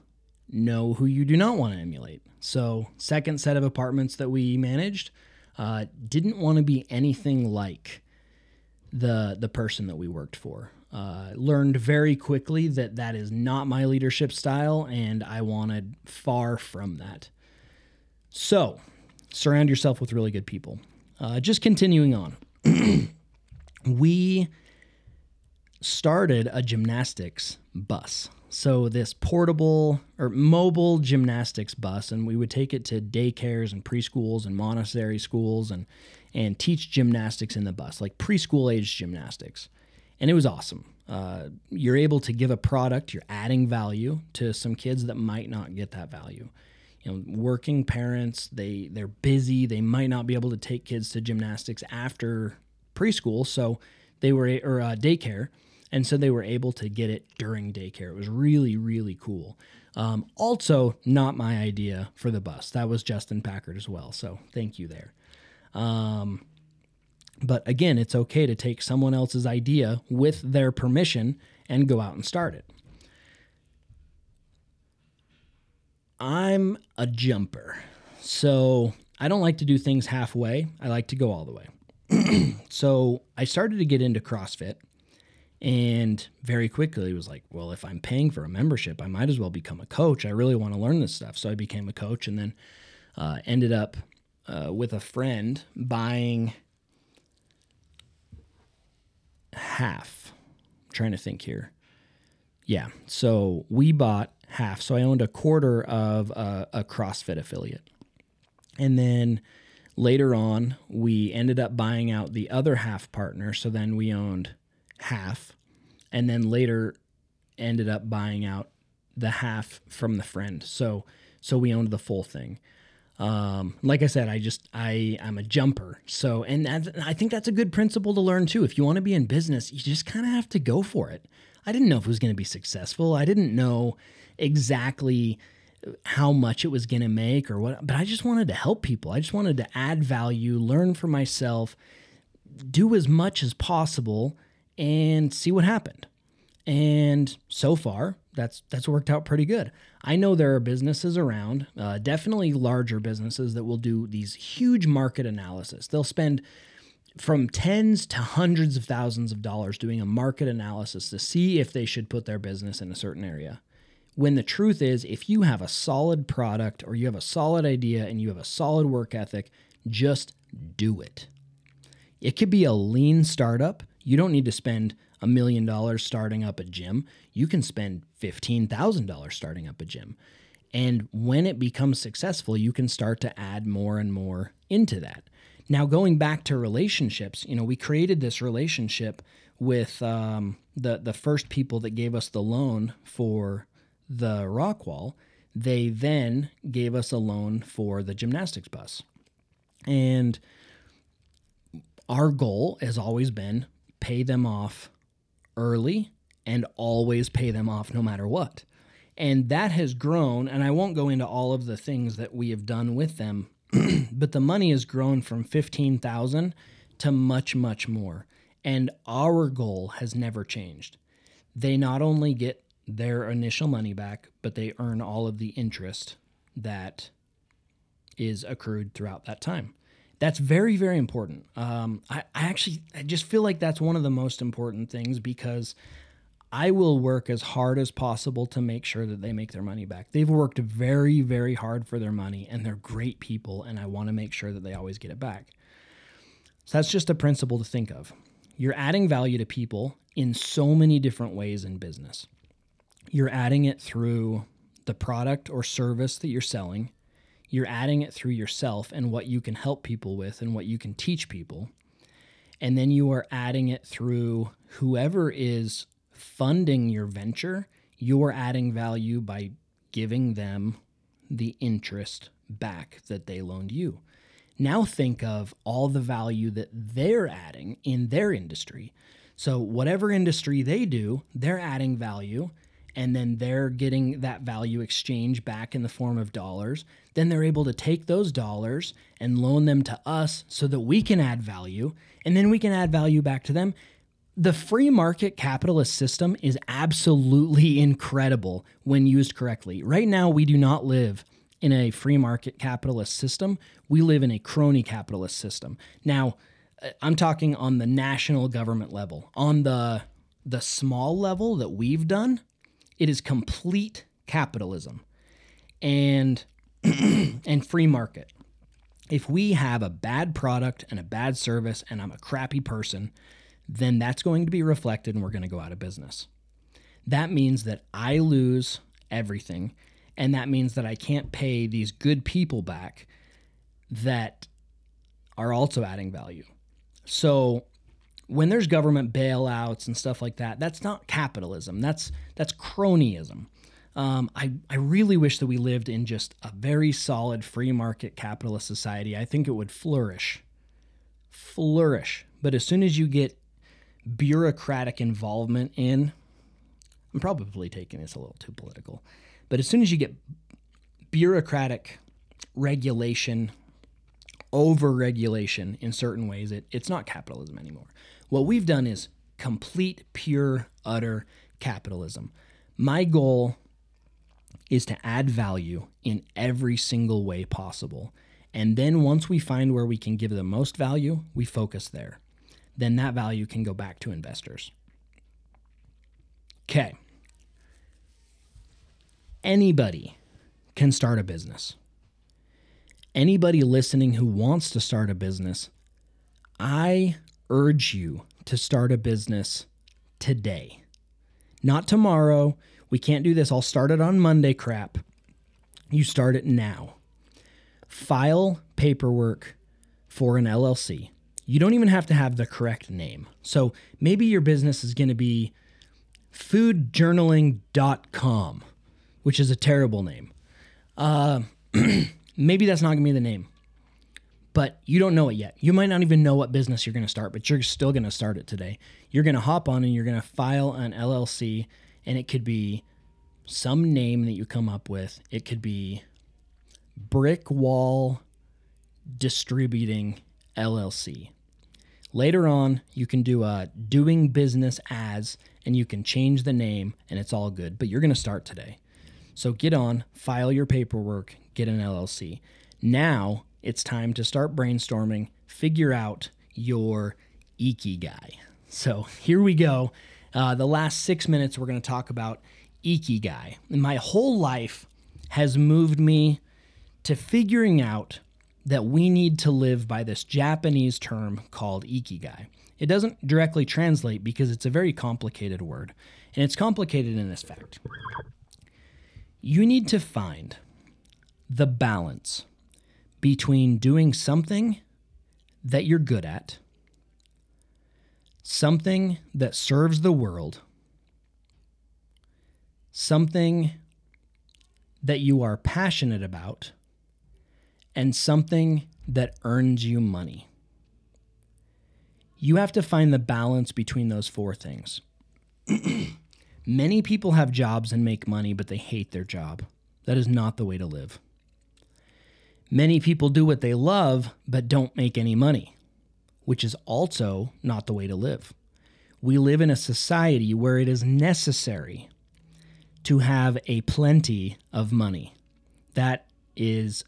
know who you do not want to emulate. So, second set of apartments that we managed uh, didn't want to be anything like the the person that we worked for. Uh, learned very quickly that that is not my leadership style, and I wanted far from that. So, surround yourself with really good people. Uh, just continuing on, we started a gymnastics bus. So, this portable or mobile gymnastics bus, and we would take it to daycares and preschools and Montessori schools and, and teach gymnastics in the bus, like preschool age gymnastics. And it was awesome. Uh, you're able to give a product, you're adding value to some kids that might not get that value. You know working parents they they're busy they might not be able to take kids to gymnastics after preschool so they were or uh, daycare and so they were able to get it during daycare. It was really really cool. Um, also not my idea for the bus. That was justin packard as well so thank you there. Um, but again it's okay to take someone else's idea with their permission and go out and start it I'm a jumper. So I don't like to do things halfway. I like to go all the way. so I started to get into CrossFit and very quickly was like, well, if I'm paying for a membership, I might as well become a coach. I really want to learn this stuff. So I became a coach and then uh, ended up uh, with a friend buying half. I'm trying to think here. Yeah. So we bought half. So I owned a quarter of a, a CrossFit affiliate. And then later on, we ended up buying out the other half partner. So then we owned half. And then later ended up buying out the half from the friend. So so we owned the full thing. Um, like I said, I just I I'm a jumper. So and I think that's a good principle to learn too. If you want to be in business, you just kind of have to go for it. I didn't know if it was going to be successful. I didn't know exactly how much it was going to make or what, but I just wanted to help people. I just wanted to add value, learn for myself, do as much as possible and see what happened. And so far, that's that's worked out pretty good. I know there are businesses around, uh, definitely larger businesses that will do these huge market analysis. They'll spend from tens to hundreds of thousands of dollars doing a market analysis to see if they should put their business in a certain area. When the truth is, if you have a solid product or you have a solid idea and you have a solid work ethic, just do it. It could be a lean startup. You don't need to spend a million dollars starting up a gym. You can spend $15,000 starting up a gym. And when it becomes successful, you can start to add more and more into that. Now, going back to relationships, you know, we created this relationship with um, the the first people that gave us the loan for the rock wall. They then gave us a loan for the gymnastics bus, and our goal has always been pay them off early and always pay them off no matter what. And that has grown, and I won't go into all of the things that we have done with them but the money has grown from 15,000 to much much more and our goal has never changed. They not only get their initial money back, but they earn all of the interest that is accrued throughout that time. That's very, very important. Um, I, I actually, I just feel like that's one of the most important things because I will work as hard as possible to make sure that they make their money back. They've worked very, very hard for their money and they're great people, and I want to make sure that they always get it back. So that's just a principle to think of. You're adding value to people in so many different ways in business. You're adding it through the product or service that you're selling, you're adding it through yourself and what you can help people with and what you can teach people. And then you are adding it through whoever is funding your venture, you're adding value by giving them the interest back that they loaned you. Now think of all the value that they're adding in their industry. So, whatever industry they do, they're adding value and then they're getting that value exchange back in the form of dollars. Then they're able to take those dollars and loan them to us so that we can add value and then we can add value back to them the free market capitalist system is absolutely incredible when used correctly. Right now, we do not live in a free market capitalist system. We live in a crony capitalist system. Now, uh, I'm talking on the national government level. On the the small level that we've done, it is complete capitalism and and free market. If we have a bad product and a bad service and I'm a crappy person, then that's going to be reflected and we're going to go out of business. That means that I lose everything. And that means that I can't pay these good people back that are also adding value. So when there's government bailouts and stuff like that, that's not capitalism. That's that's cronyism. Um, I, I really wish that we lived in just a very solid free market capitalist society. I think it would flourish. Flourish. But as soon as you get bureaucratic involvement in. I'm probably taking this a little too political, but as soon as you get bureaucratic regulation, over regulation in certain ways, it, it's not capitalism anymore. What we've done is complete, pure, utter capitalism. My goal is to add value in every single way possible. And then once we find where we can give the most value, we focus there then that value can go back to investors. Okay. Anybody can start a business. Anybody listening who wants to start a business, I urge you to start a business today. Not tomorrow. We can't do this. I'll start it on Monday crap. You start it now. File paperwork for an LLC you don't even have to have the correct name. So maybe your business is going to be foodjournaling.com, which is a terrible name. Uh, maybe that's not going to be the name, but you don't know it yet. You might not even know what business you're going to start, but you're still going to start it today. You're going to hop on and you're going to file an LLC, and it could be some name that you come up with. It could be Brick Wall Distributing LLC. Later on, you can do a doing business as, and you can change the name, and it's all good. But you're going to start today. So get on, file your paperwork, get an LLC. Now it's time to start brainstorming, figure out your ikigai. So here we go. Uh, the last six minutes, we're going to talk about ikigai. And my whole life has moved me to figuring out that we need to live by this Japanese term called ikigai. It doesn't directly translate because it's a very complicated word, and it's complicated in this fact. You need to find the balance between doing something that you're good at, something that serves the world, something that you are passionate about, and something that earns you money. You have to find the balance between those four things. Many people have jobs and make money, but they hate their job. That is not the way to live. Many people do what they love, but don't make any money, which is also not the way to live. We live in a society where it is necessary to have a plenty of money. That is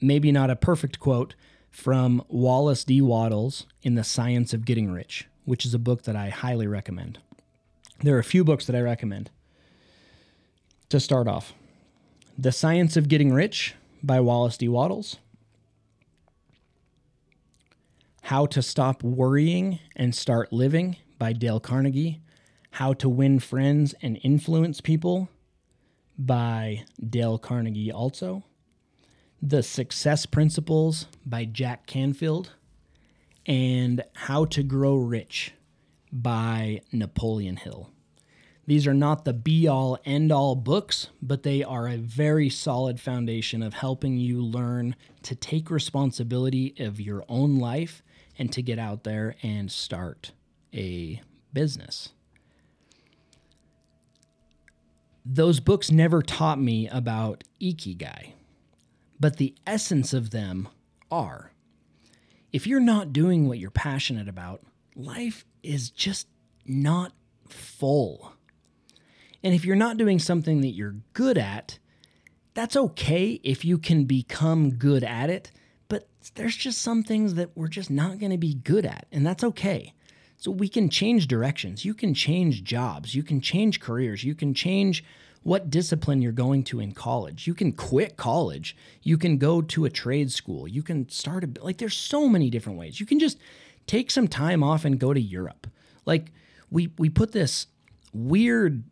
maybe not a perfect quote from Wallace D. Wattles in The Science of Getting Rich, which is a book that I highly recommend. There are a few books that I recommend. To start off, The Science of Getting Rich by Wallace D. Wattles. How to Stop Worrying and Start Living by Dale Carnegie. How to Win Friends and Influence People by Dale Carnegie, also. The Success Principles by Jack Canfield. And How to Grow Rich by Napoleon Hill. These are not the be all end all books, but they are a very solid foundation of helping you learn to take responsibility of your own life and to get out there and start a business those books never taught me about ikigai, but the essence of them are. If you're not doing what you're passionate about, life is just not full. And if you're not doing something that you're good at, that's okay if you can become good at it, but there's just some things that we're just not going to be good at, and that's okay. So we can change directions. You can change jobs. You can change careers. You can change what discipline you're going to in college. You can quit college. You can go to a trade school. You can start a like there's so many different ways. You can just take some time off and go to Europe. Like we we put this weird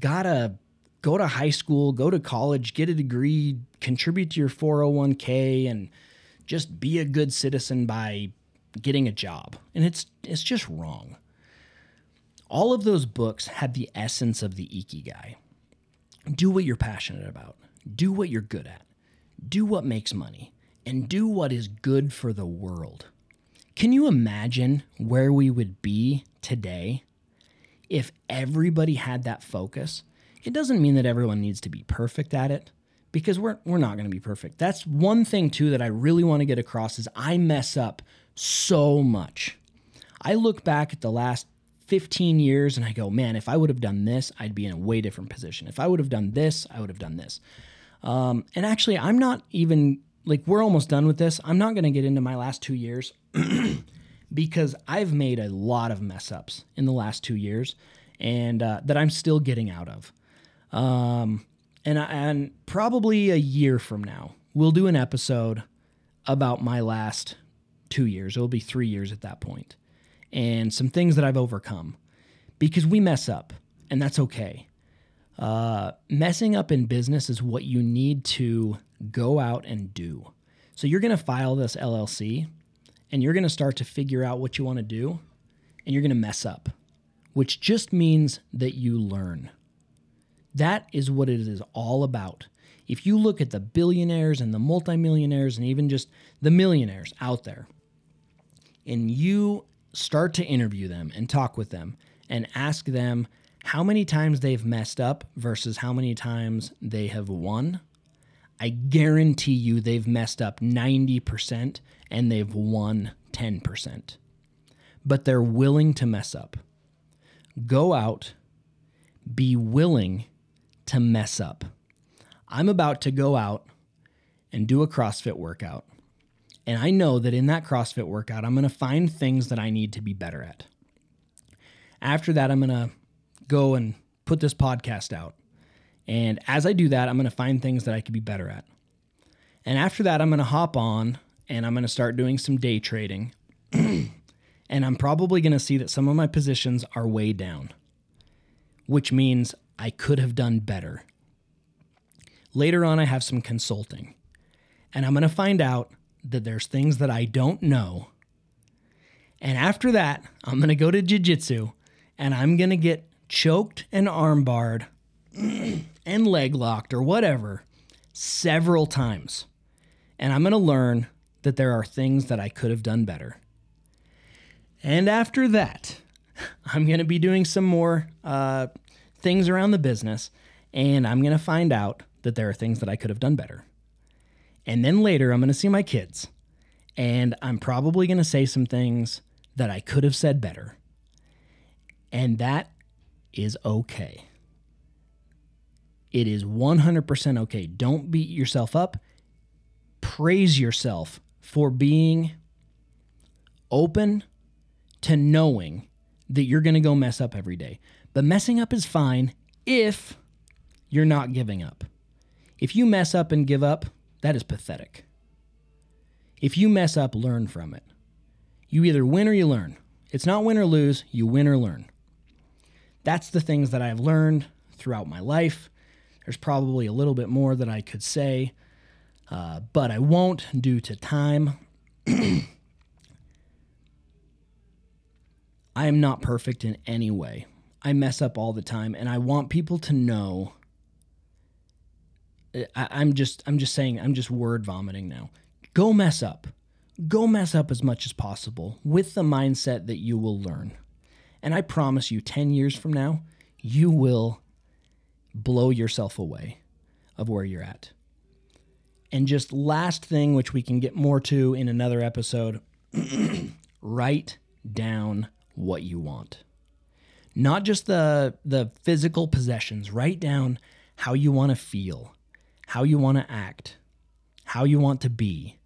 gotta go to high school, go to college, get a degree, contribute to your 401k and just be a good citizen by getting a job. And it's it's just wrong. All of those books had the essence of the ikigai. Guy. Do what you're passionate about. Do what you're good at. Do what makes money and do what is good for the world. Can you imagine where we would be today if everybody had that focus? It doesn't mean that everyone needs to be perfect at it because we're we're not going to be perfect. That's one thing too that I really want to get across is I mess up so much. I look back at the last 15 years and I go, man, if I would have done this, I'd be in a way different position. If I would have done this, I would have done this. Um, and actually, I'm not even like, we're almost done with this. I'm not going to get into my last two years because I've made a lot of mess ups in the last two years and uh, that I'm still getting out of. Um, and, and probably a year from now, we'll do an episode about my last two years. It'll be three years at that. And some things that I've overcome because we mess up, and that's okay. Uh, messing up in business is what you need to go out and do. So you're going to file this LLC and you're going to start to figure out what you want to do, and you're going to mess up, which just means that you learn. That is what it is all about. If you look at the billionaires and the multimillionaires and even just the millionaires out there, and you start to interview them and talk with them and ask them how many times they've messed up versus how many times they have won, I guarantee you they've messed up 90% and they've won 10%. But they're willing to mess up. Go out, be willing to mess up. I'm about to go out and do a CrossFit workout And I know that in that CrossFit workout, I'm going to find things that I need to be better at. After that, I'm going to go and put this podcast out. And as I do that, I'm going to find things that I could be better at. And after that, I'm going to hop on and I'm going to start doing some day trading. and I'm probably going to see that some of my positions are way down, which means I could have done better. Later on, I have some consulting. And I'm going to find out that there's things that I don't know. And after that, I'm going to go to jiu jitsu and I'm going to get choked and armbarred and leg locked or whatever several times. And I'm going to learn that there are things that I could have done better. And after that, I'm going to be doing some more uh, things around the business, and I'm going to find out that there are things that I could have done better. And then later, I'm going to see my kids, and I'm probably going to say some things that I could have said better. And that is okay. It is 100% okay. Don't beat yourself up. Praise yourself for being open to knowing that you're going to go mess up every day. But messing up is fine if you're not giving up. If you mess up and give up, that is pathetic. If you mess up, learn from it. You either win or you learn. It's not win or lose, you win or learn. That's the things that I've learned throughout my life. There's probably a little bit more that I could say, uh, but I won't due to time. I am not perfect in any way. I mess up all the time, and I want people to know. I, I'm just, I'm just saying, I'm just word vomiting now. Go mess up. Go mess up as much as possible with the mindset that you will learn. And I promise you, 10 years from now, you will blow yourself away of where you're at. And just last thing, which we can get more to in another episode write down what you want. Not just the, the physical possessions, write down how you want to feel, how you want to act, how you want to be,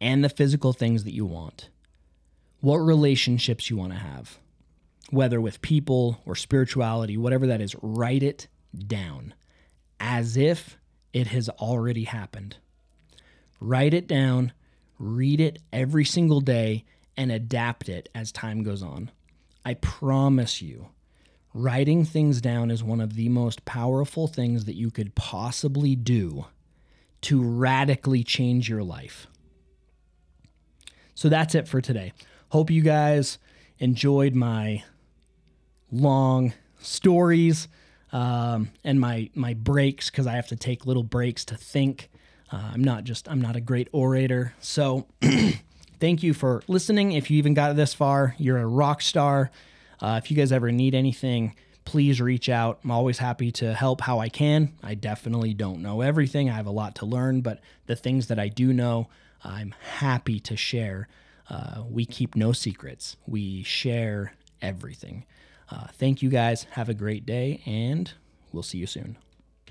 and the physical things that you want. What relationships you want to have whether with people or spirituality, whatever that is, write it down as if it has already happened. Write it down, read it every single day, and adapt it as time goes on. I promise you, writing things down is one of the most powerful things that you could possibly do to radically change your life. So that's it for today. Hope you guys enjoyed my long stories um, and my my breaks because I have to take little breaks to think. Uh, I'm not just I'm not a great orator, so thank you for listening. If you even got this far, you're a rock star. Uh, if you guys ever need anything, please reach out. I'm always happy to help how I can. I definitely don't know everything. I have a lot to learn, but the things that I do know, I'm happy to share. Uh, we keep no secrets. We share everything. Uh, thank you guys. Have a great day, and we'll see you soon.